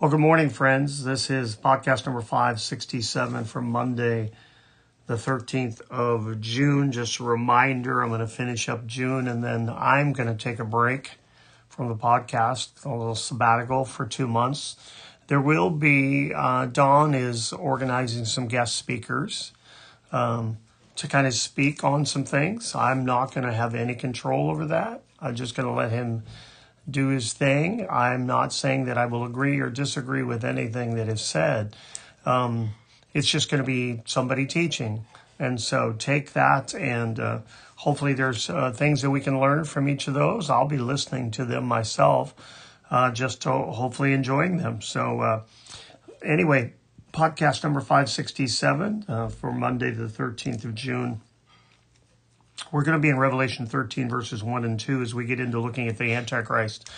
Well, good morning, friends. This is podcast number 567 from Monday, the 13th of June. Just a reminder, I'm going to finish up June and then I'm going to take a break from the podcast, a little sabbatical for two months. There will be, uh, Don is organizing some guest speakers um, to kind of speak on some things. I'm not going to have any control over that. I'm just going to let him do his thing. I'm not saying that I will agree or disagree with anything that is said. Um, it's just going to be somebody teaching. And so take that, and uh, hopefully, there's uh, things that we can learn from each of those. I'll be listening to them myself, uh, just hopefully enjoying them. So, uh, anyway, podcast number 567 uh, for Monday, the 13th of June. We're going to be in Revelation 13, verses 1 and 2 as we get into looking at the Antichrist.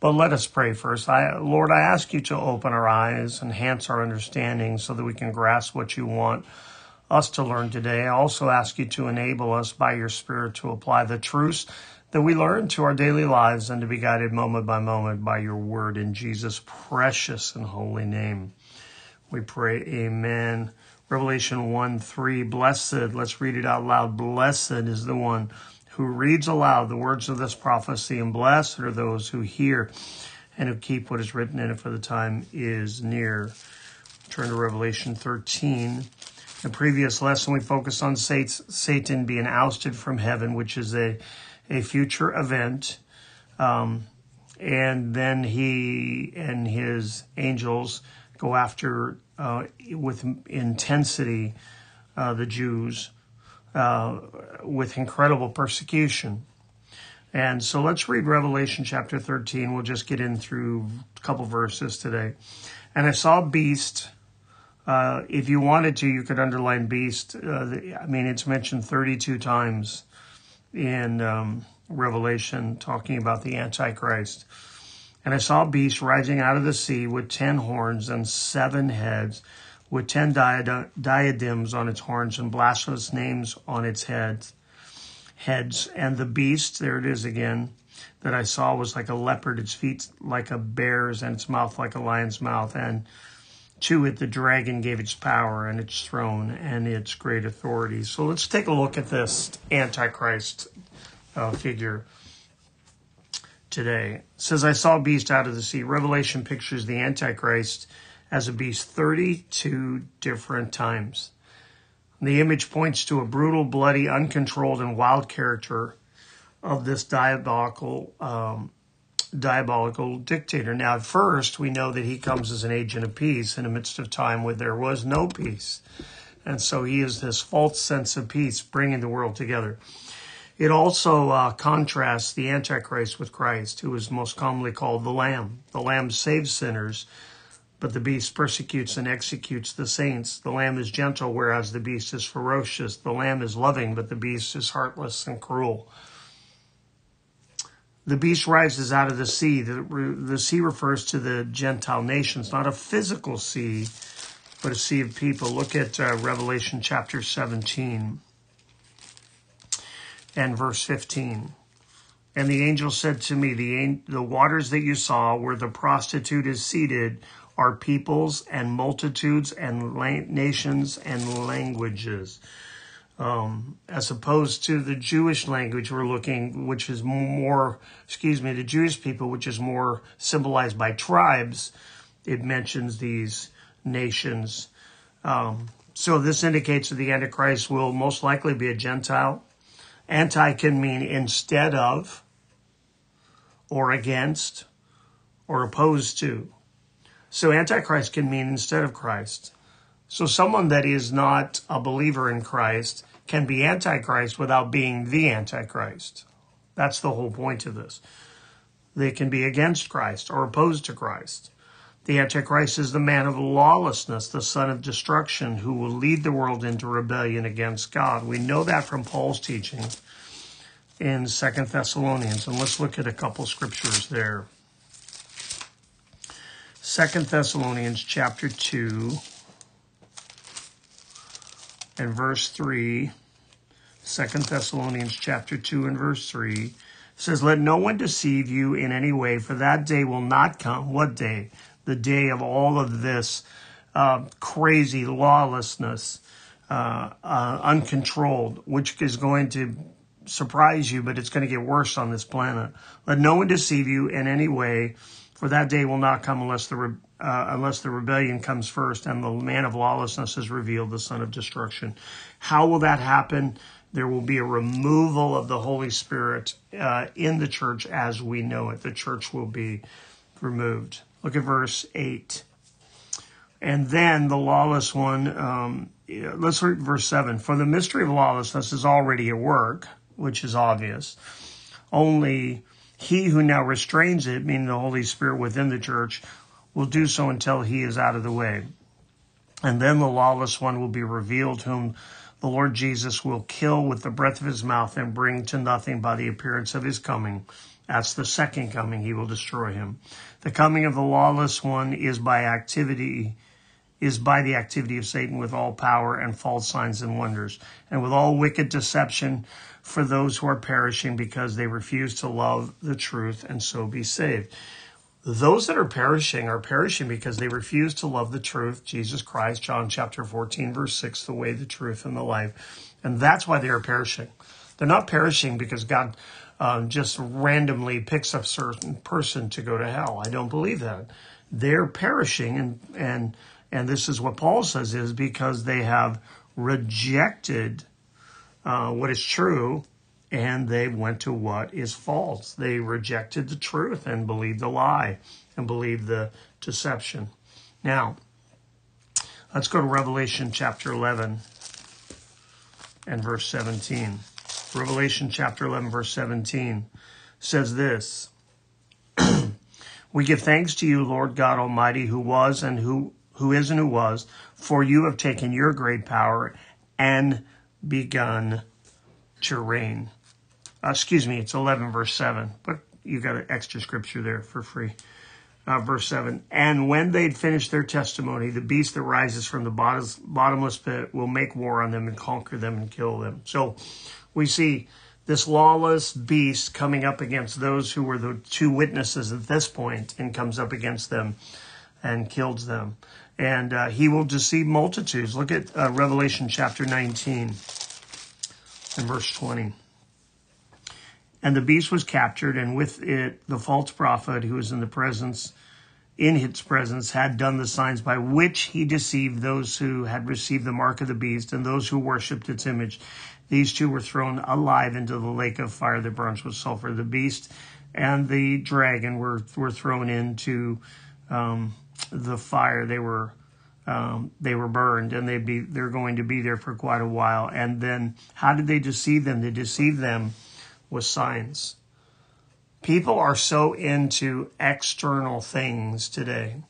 But let us pray first. I, Lord, I ask you to open our eyes, enhance our understanding so that we can grasp what you want us to learn today. I also ask you to enable us by your Spirit to apply the truths that we learn to our daily lives and to be guided moment by moment by your word in Jesus' precious and holy name. We pray, Amen. Revelation 1 3, blessed, let's read it out loud. Blessed is the one who reads aloud the words of this prophecy, and blessed are those who hear and who keep what is written in it, for the time is near. Turn to Revelation 13. In the previous lesson, we focused on Satan being ousted from heaven, which is a, a future event. Um, and then he and his angels go after uh, with intensity uh, the Jews uh, with incredible persecution. And so let's read Revelation chapter 13. We'll just get in through a couple verses today. And I saw beast. Uh, if you wanted to, you could underline beast. Uh, I mean, it's mentioned 32 times in um, Revelation talking about the Antichrist. And I saw a beast rising out of the sea with ten horns and seven heads, with ten diadems on its horns and blasphemous names on its heads. Heads and the beast, there it is again, that I saw was like a leopard, its feet like a bear's, and its mouth like a lion's mouth. And to it, the dragon gave its power and its throne and its great authority. So let's take a look at this Antichrist uh, figure today. It says, I saw a beast out of the sea. Revelation pictures the Antichrist as a beast 32 different times. The image points to a brutal, bloody, uncontrolled, and wild character of this diabolical, um, diabolical dictator. Now, at first, we know that he comes as an agent of peace in the midst of time where there was no peace. And so he is this false sense of peace, bringing the world together. It also uh, contrasts the Antichrist with Christ, who is most commonly called the Lamb. The Lamb saves sinners, but the beast persecutes and executes the saints. The Lamb is gentle, whereas the beast is ferocious. The Lamb is loving, but the beast is heartless and cruel. The beast rises out of the sea. The, the sea refers to the Gentile nations, not a physical sea, but a sea of people. Look at uh, Revelation chapter 17 and verse 15. And the angel said to me, the, the waters that you saw where the prostitute is seated are peoples and multitudes and la- nations and languages. Um, as opposed to the Jewish language we're looking, which is more, excuse me, the Jewish people, which is more symbolized by tribes, it mentions these nations. Um, so this indicates that the Antichrist will most likely be a Gentile Anti can mean instead of, or against, or opposed to. So Antichrist can mean instead of Christ. So someone that is not a believer in Christ can be Antichrist without being the Antichrist. That's the whole point of this. They can be against Christ or opposed to Christ. The Antichrist is the man of lawlessness, the son of destruction, who will lead the world into rebellion against God. We know that from Paul's teaching in Second Thessalonians, and let's look at a couple scriptures there. Second Thessalonians chapter 2 and verse 3. Second Thessalonians chapter 2 and verse 3 says, Let no one deceive you in any way, for that day will not come. What day? The day of all of this uh, crazy lawlessness, uh, uh, uncontrolled, which is going to surprise you, but it's going to get worse on this planet. Let no one deceive you in any way, for that day will not come unless the uh, unless the rebellion comes first and the man of lawlessness is revealed, the son of destruction. How will that happen? There will be a removal of the Holy Spirit uh, in the church as we know it. The church will be removed. Look at verse 8. And then the lawless one, um, let's read verse 7. For the mystery of lawlessness is already at work, which is obvious. Only he who now restrains it, meaning the Holy Spirit within the church, will do so until he is out of the way. And then the lawless one will be revealed, whom the Lord Jesus will kill with the breath of his mouth and bring to nothing by the appearance of his coming. That's the second coming. He will destroy him. The coming of the lawless one is by activity, is by the activity of Satan with all power and false signs and wonders, and with all wicked deception for those who are perishing because they refuse to love the truth and so be saved. Those that are perishing are perishing because they refuse to love the truth, Jesus Christ, John chapter 14, verse 6, the way, the truth, and the life. And that's why they are perishing. They're not perishing because God um, just randomly picks a certain person to go to hell. I don't believe that. They're perishing, and, and, and this is what Paul says is because they have rejected uh, what is true and they went to what is false. They rejected the truth and believed the lie and believed the deception. Now, let's go to Revelation chapter 11 and verse 17. Revelation chapter 11, verse 17 says this We give thanks to you, Lord God Almighty, who was and who, who is and who was, for you have taken your great power and begun to reign. Uh, excuse me, it's 11 verse 7, but you got an extra scripture there for free. Uh, verse 7 And when they'd finished their testimony, the beast that rises from the bottomless pit will make war on them and conquer them and kill them. So we see this lawless beast coming up against those who were the two witnesses at this point and comes up against them and kills them. And uh, he will deceive multitudes. Look at uh, Revelation chapter 19 and verse 20. And the beast was captured, and with it the false prophet who was in the presence, in its presence, had done the signs by which he deceived those who had received the mark of the beast and those who worshipped its image. These two were thrown alive into the lake of fire that burns with sulfur. The beast and the dragon were were thrown into um, the fire. They were um, they were burned, and they'd be they're going to be there for quite a while. And then, how did they deceive them? They deceived them with signs. People are so into external things today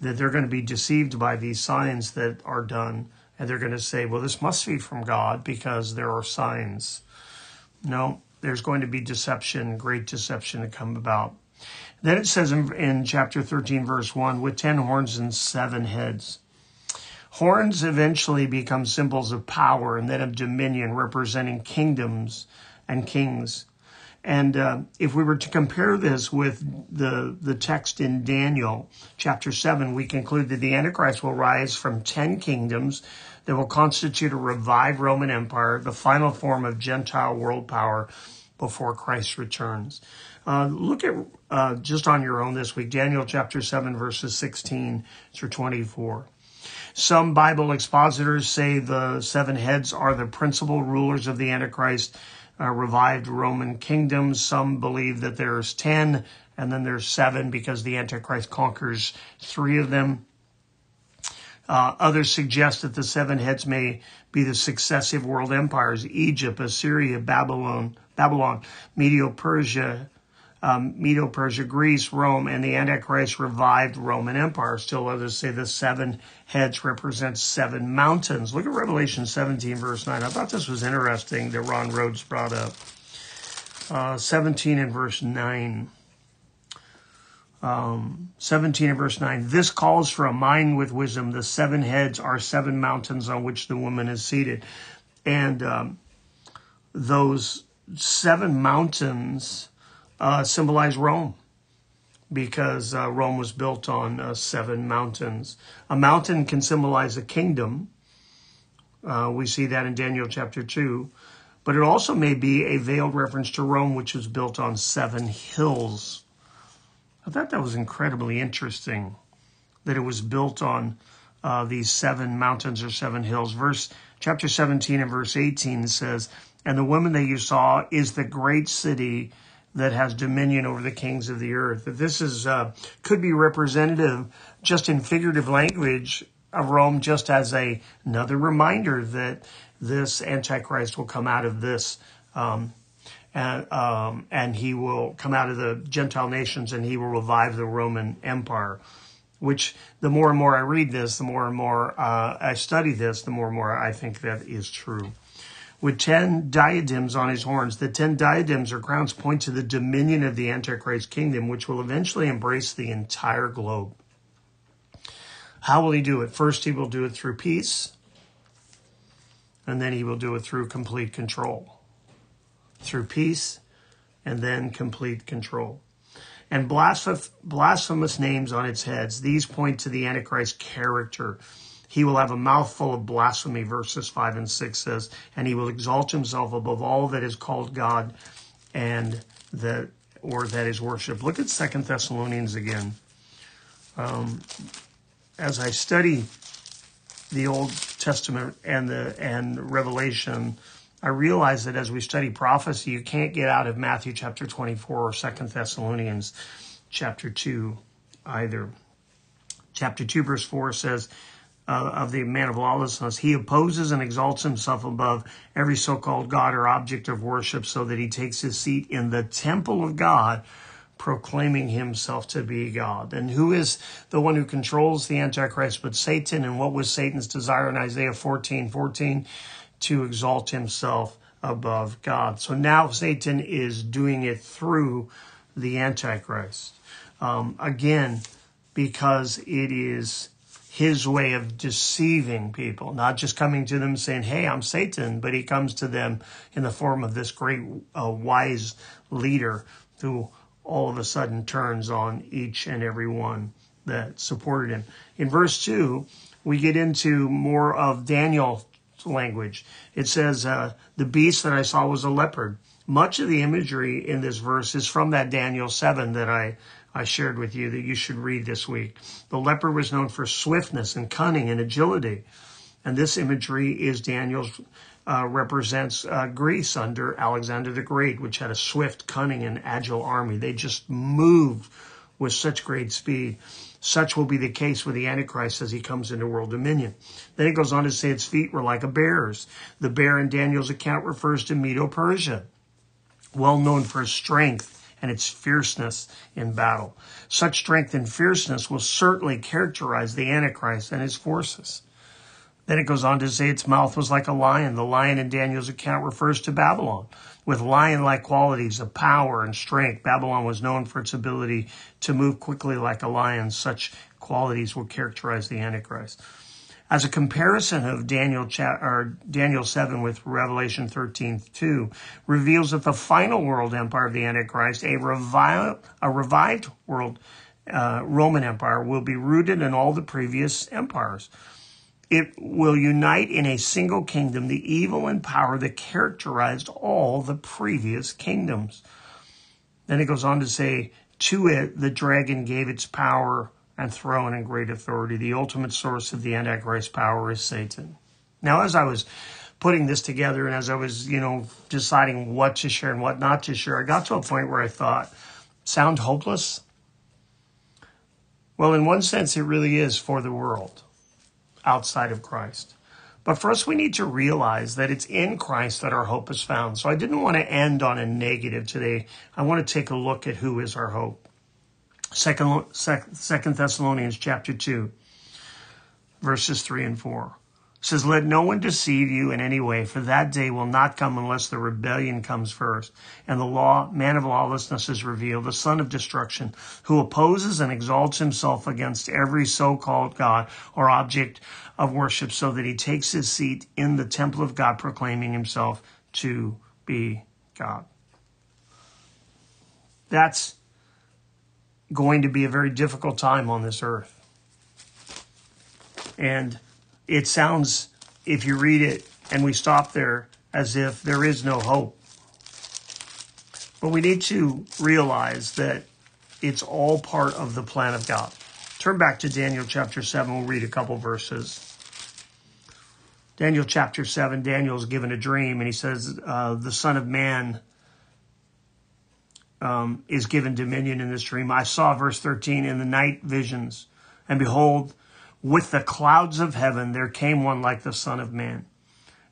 that they're going to be deceived by these signs that are done. And they're going to say, well, this must be from God because there are signs. No, there's going to be deception, great deception to come about. Then it says in, in chapter 13, verse 1, with 10 horns and seven heads. Horns eventually become symbols of power and then of dominion, representing kingdoms and kings. And uh, if we were to compare this with the, the text in Daniel chapter 7, we conclude that the Antichrist will rise from 10 kingdoms that will constitute a revived Roman Empire, the final form of Gentile world power before Christ returns. Uh, look at uh, just on your own this week, Daniel chapter 7, verses 16 through 24. Some Bible expositors say the seven heads are the principal rulers of the Antichrist uh, revived Roman kingdoms. Some believe that there's 10 and then there's seven because the Antichrist conquers three of them. Uh, others suggest that the seven heads may be the successive world empires Egypt, Assyria, Babylon, Babylon, Medo Persia, um, Medo Persia, Greece, Rome, and the Antichrist revived Roman Empire. Still others say the seven heads represent seven mountains. Look at Revelation 17, verse 9. I thought this was interesting that Ron Rhodes brought up. Uh, 17 and verse 9. Um, 17 and verse 9. This calls for a mind with wisdom. The seven heads are seven mountains on which the woman is seated. And um, those seven mountains uh, symbolize Rome because uh, Rome was built on uh, seven mountains. A mountain can symbolize a kingdom. Uh, we see that in Daniel chapter 2. But it also may be a veiled reference to Rome, which was built on seven hills. I thought that was incredibly interesting that it was built on uh, these seven mountains or seven hills. Verse chapter 17 and verse 18 says, And the woman that you saw is the great city that has dominion over the kings of the earth. That this is uh, could be representative, just in figurative language, of Rome, just as a another reminder that this Antichrist will come out of this. Um, and, um, and he will come out of the Gentile nations and he will revive the Roman Empire. Which the more and more I read this, the more and more uh, I study this, the more and more I think that is true with ten diadems on his horns. The ten diadems or crowns point to the dominion of the Antichrist kingdom, which will eventually embrace the entire globe. How will he do it? First, he will do it through peace, and then he will do it through complete control. Through peace, and then complete control. And blasphemous names on its heads. These point to the Antichrist character he will have a mouthful of blasphemy, verses 5 and 6 says, and he will exalt himself above all that is called God and that or that is worship. Look at Second Thessalonians again. Um, as I study the Old Testament and the and Revelation, I realize that as we study prophecy, you can't get out of Matthew chapter 24 or Second Thessalonians chapter 2 either. Chapter 2, verse 4 says, uh, of the man of lawlessness. He opposes and exalts himself above every so called God or object of worship so that he takes his seat in the temple of God, proclaiming himself to be God. And who is the one who controls the Antichrist but Satan? And what was Satan's desire in Isaiah 14 14? To exalt himself above God. So now Satan is doing it through the Antichrist. Um, again, because it is his way of deceiving people, not just coming to them saying, Hey, I'm Satan, but he comes to them in the form of this great uh, wise leader who all of a sudden turns on each and every one that supported him. In verse 2, we get into more of Daniel's language. It says, uh, The beast that I saw was a leopard. Much of the imagery in this verse is from that Daniel 7 that I I shared with you that you should read this week. The leopard was known for swiftness and cunning and agility. And this imagery is Daniel's, uh, represents uh, Greece under Alexander the Great, which had a swift, cunning, and agile army. They just moved with such great speed. Such will be the case with the Antichrist as he comes into world dominion. Then it goes on to say its feet were like a bear's. The bear in Daniel's account refers to Medo Persia, well known for its strength and its fierceness in battle. Such strength and fierceness will certainly characterize the Antichrist and his forces. Then it goes on to say its mouth was like a lion. The lion in Daniel's account refers to Babylon. With lion like qualities of power and strength, Babylon was known for its ability to move quickly like a lion. Such qualities will characterize the Antichrist. As a comparison of Daniel, or Daniel 7 with Revelation 13 2 reveals that the final world empire of the Antichrist, a, a revived world uh, Roman Empire, will be rooted in all the previous empires. It will unite in a single kingdom the evil and power that characterized all the previous kingdoms. Then it goes on to say, To it, the dragon gave its power and throne and great authority. The ultimate source of the Antichrist power is Satan. Now, as I was putting this together and as I was, you know, deciding what to share and what not to share, I got to a point where I thought, sound hopeless? Well, in one sense, it really is for the world outside of Christ. But first, we need to realize that it's in Christ that our hope is found. So I didn't want to end on a negative today. I want to take a look at who is our hope. Second, Second Thessalonians chapter 2, verses 3 and 4 says, Let no one deceive you in any way, for that day will not come unless the rebellion comes first, and the law, man of lawlessness is revealed, the son of destruction, who opposes and exalts himself against every so-called God or object of worship, so that he takes his seat in the temple of God, proclaiming himself to be God. That's going to be a very difficult time on this earth. And it sounds, if you read it and we stop there, as if there is no hope. But we need to realize that it's all part of the plan of God. Turn back to Daniel chapter 7. We'll read a couple verses. Daniel chapter 7, Daniel's given a dream, and he says, uh, The Son of Man um, is given dominion in this dream. I saw, verse 13, in the night visions, and behold, with the clouds of heaven there came one like the Son of Man.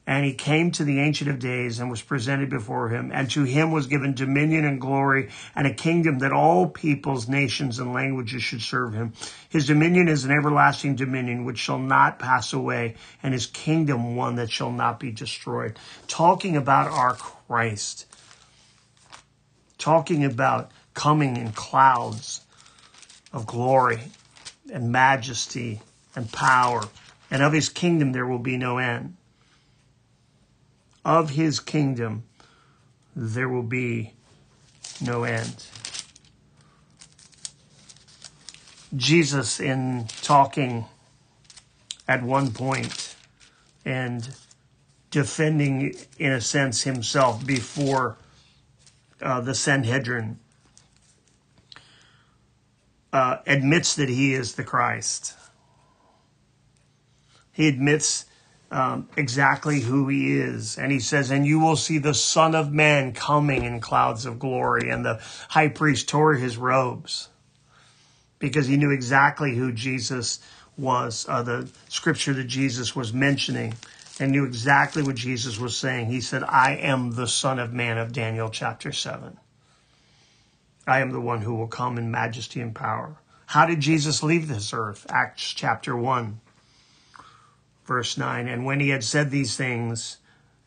And he came to the Ancient of Days and was presented before him. And to him was given dominion and glory and a kingdom that all peoples, nations, and languages should serve him. His dominion is an everlasting dominion which shall not pass away, and his kingdom one that shall not be destroyed. Talking about our Christ talking about coming in clouds of glory and majesty and power, and of his kingdom there will be no end. Of his kingdom there will be no end. Jesus, in talking at one point and defending, in a sense, himself before uh, the Sanhedrin, uh, admits that he is the Christ. He admits um, exactly who he is. And he says, And you will see the Son of Man coming in clouds of glory. And the high priest tore his robes because he knew exactly who Jesus was, uh, the scripture that Jesus was mentioning and knew exactly what Jesus was saying. He said, I am the Son of Man of Daniel chapter 7. I am the one who will come in majesty and power. How did Jesus leave this earth? Acts chapter 1, verse 9. And when he had said these things,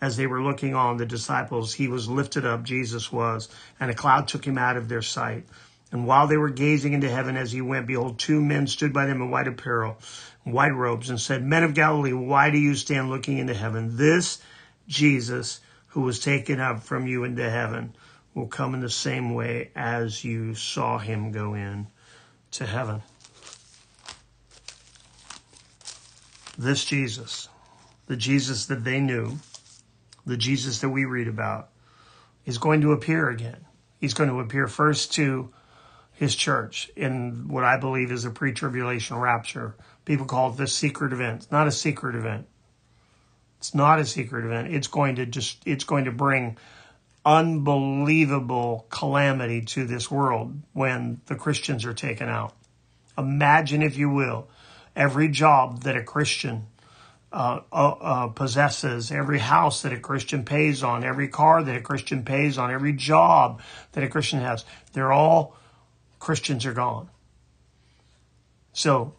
as they were looking on, the disciples, he was lifted up, Jesus was, and a cloud took him out of their sight. And while they were gazing into heaven as he went, behold, two men stood by them in white apparel, white robes, and said, Men of Galilee, why do you stand looking into heaven? This Jesus who was taken up from you into heaven will come in the same way as you saw him go in to heaven. This Jesus, the Jesus that they knew, the Jesus that we read about, is going to appear again. He's going to appear first to his church in what I believe is a pre tribulation rapture. People call it the secret event. It's not a secret event. It's not a secret event. It's going to just, it's going to bring unbelievable calamity to this world when the Christians are taken out. Imagine, if you will, every job that a Christian uh, uh, uh, possesses, every house that a Christian pays on, every car that a Christian pays on, every job that a Christian has. They're all Christians are gone. So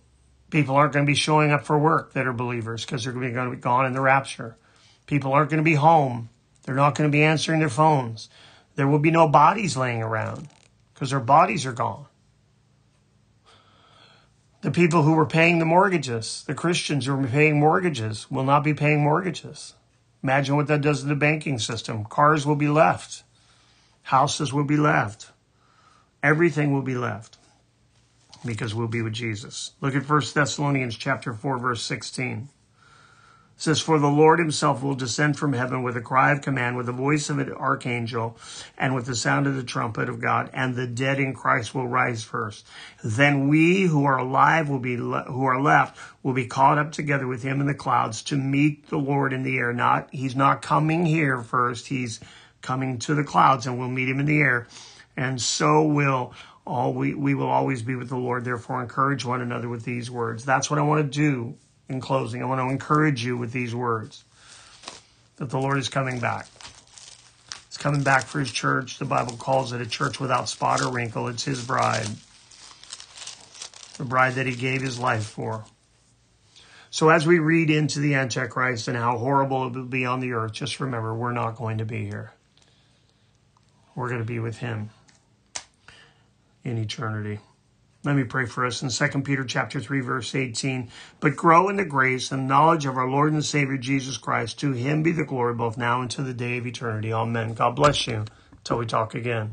people aren't going to be showing up for work that are believers because they're going to be gone in the rapture. People aren't going to be home. They're not going to be answering their phones. There will be no bodies laying around because their bodies are gone. The people who were paying the mortgages, the Christians who were paying mortgages, will not be paying mortgages. Imagine what that does to the banking system. Cars will be left. Houses will be left. Everything will be left because we'll be with Jesus. Look at 1 Thessalonians chapter 4 verse 16. Says, For the Lord himself will descend from heaven with a cry of command, with the voice of an archangel, and with the sound of the trumpet of God, and the dead in Christ will rise first. Then we who are alive will be, le- who are left will be caught up together with him in the clouds to meet the Lord in the air. Not, he's not coming here first. He's coming to the clouds and we'll meet him in the air and so will all we, we will always be with the Lord. Therefore, encourage one another with these words. That's what I want to do in closing. I want to encourage you with these words that the Lord is coming back. He's coming back for his church. The Bible calls it a church without spot or wrinkle. It's his bride, the bride that he gave his life for. So as we read into the Antichrist and how horrible it will be on the earth, just remember we're not going to be here. We're going to be with him in eternity. Let me pray for us in 2 Peter chapter 3 verse 18. But grow in the grace and knowledge of our Lord and Savior Jesus Christ. To him be the glory both now and to the day of eternity. Amen. God bless you. Till we talk again.